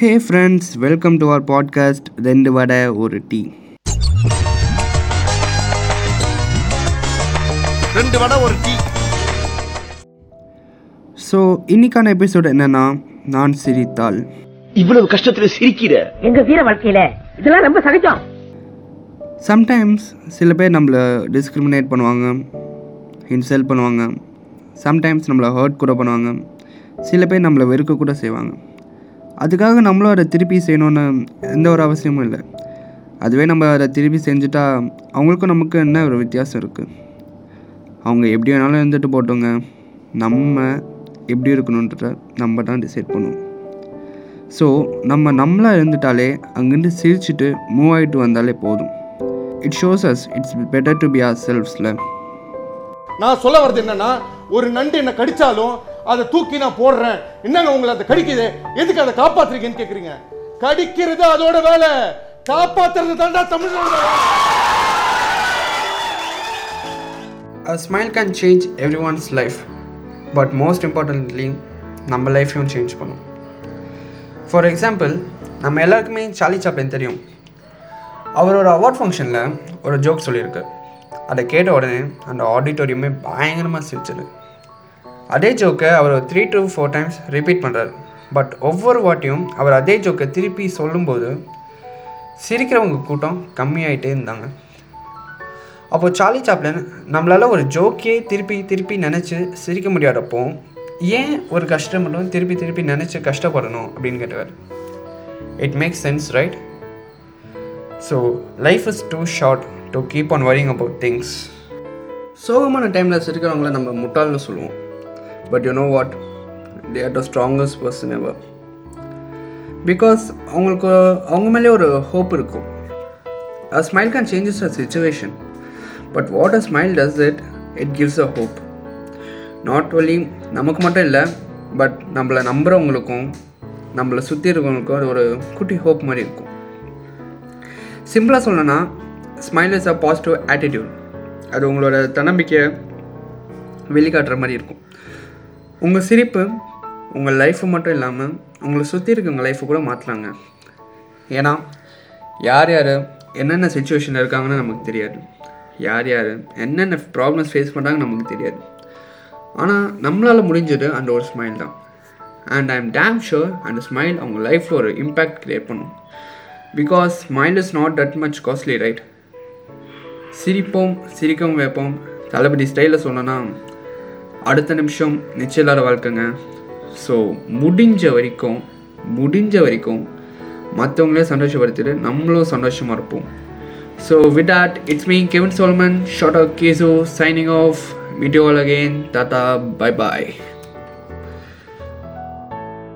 Hey friends welcome to our podcast ரெண்டு வடை ஒரு டீ. ரெண்டு வடை ஒரு டீ. ஸோ இன்னைக்கான எபிசோட் என்னன்னா நான் சிரித்தால். இவ்வளவு கஷ்டத்துல சிரிக்கிற? எங்க வீர வாழ்க்கையில இதெல்லாம் ரொம்ப சகஜம். சம்டைம்ஸ் சில பேர் நம்மளை டிஸ்கிரிமினேட் பண்ணுவாங்க இன்சல்ட் பண்ணுவாங்க. சம்டைம்ஸ் நம்மளை ஹர்ட் கூட பண்ணுவாங்க. சில பேர் நம்மளை வெறுக்க கூட செய்வாங்க. அதுக்காக நம்மளும் அதை திருப்பி செய்யணும்னு எந்த ஒரு அவசியமும் இல்லை. அதுவே நம்ம அதை திருப்பி செஞ்சுட்டா அவங்களுக்கும் நமக்கு என்ன ஒரு வித்தியாசம் இருக்குது அவங்க எப்படி வேணாலும் இருந்துட்டு போட்டோங்க. நம்ம எப்படி இருக்கணுன்றத நம்ம தான் டிசைட் பண்ணுவோம். ஸோ நம்ம நம்மளாக இருந்துட்டாலே அங்கேருந்து சிரிச்சுட்டு மூவ் ஆகிட்டு வந்தாலே போதும். It shows us it's better to be our செல்ஃப்ஸில் நான் சொல்ல வர்றது என்னன்னா ஒரு நண்டு என்ன கடித்தாலும் அதை தூக்கி நான் போடுறேன். என்னங்க உங்களை அதை கடிக்குது? எதுக்கு அதை காப்பாத்துறீங்கன்னு கேக்குறீங்க? கடிக்கிறது அதோட வேலை. காப்பாத்துறது தாண்டா தமிழ்நாடு. வேலை. A smile can change everyone's life, but most importantly, நம்ம லைஃப்பையும் சேஞ்ச் பண்ணும். ஃபார் எக்ஸாம்பிள் நம்ம எல்லாருக்குமே சார்லி சாப்ளின் தெரியும். அவரோட அவார்ட் ஃபங்க்ஷனில் ஒரு ஜோக் சொல்லியிருக்கு. அதை கேட்ட உடனே அந்த ஆடிட்டோரியமே பயங்கரமாக சிரிச்சது. அதே ஜோக்கை அவர் three to four times repeat பண்ணுறாரு பட் ஒவ்வொரு வாட்டியும் அவர் அதே ஜோக்கை திருப்பி சொல்லும்போது சிரிக்கிறவங்க கூட்டம் கம்மியாயிட்டே இருந்தாங்க. அப்போது சார்லி சாப்ளின் நம்மளால் ஒரு ஜோக்கே திருப்பி திருப்பி நினச்சி சிரிக்க முடியாதப்போ ஏன் ஒரு கஷ்டம் மட்டும் திருப்பி திருப்பி நினச்சி கஷ்டப்படணும் அப்படின்னு கேட்டவர். It makes sense right so life is too short to keep on worrying about things சோகமான டைமில் சிரிக்கிறவங்கள நம்ம முட்டாள்னு சொல்லுவோம். But you know what they are the strongest person ever because அவங்களுக்கு அவங்க மேலே ஒரு ஹோப் இருக்கும். A smile can changes a situation but what a smile does it it gives a hope not only நமக்கு மட்டும் இல்லை பட் நம்மளை நம்புகிறவங்களுக்கும் நம்மளை சுற்றி இருக்கவங்களுக்கும் அது ஒரு குட்டி ஹோப் மாதிரி இருக்கும். சிம்பிளாக சொல்லணும்னா smile is a positive attitude அது உங்களோட தன்னம்பிக்கையை வெளிக்காட்டுற மாதிரி இருக்கும். உங்கள் சிரிப்பு உங்கள் லைஃப்பை மட்டும் இல்லாமல் உங்களை சுற்றி இருக்கவங்க லைஃப்பை கூட மாற்றலாங்க ஏன்னா யார் யார் என்னென்ன சுச்சுவேஷனில் இருக்காங்கன்னு நமக்கு தெரியாது. யார் யார் என்னென்ன ப்ராப்ளம்ஸ் ஃபேஸ் பண்ணுறாங்கன்னு நமக்கு தெரியாது. ஆனால் நம்மளால் முடிஞ்சது அந்த ஒரு ஸ்மைல் தான். And I am damn sure அந்த ஸ்மைல் அவங்க லைஃப்பில் ஒரு இம்பேக்ட் க்ரியேட் பண்ணும். Because smile is not that much costly right சிரிப்போம் சிரிக்கவும் வைப்போம். தளபதி ஸ்டைலில் சொன்னோன்னா அடுத்த நிமிஷம் நிச்சயலார வாழ்க்கைங்க. ஸோ முடிஞ்ச வரைக்கும் முடிஞ்ச வரைக்கும் மற்றவங்களே சந்தோஷப்படுத்திட்டு நம்மளும் சந்தோஷமாக இருப்போம். So with that it's me Kevin Solman short of case signing off meet you all again tata bye bye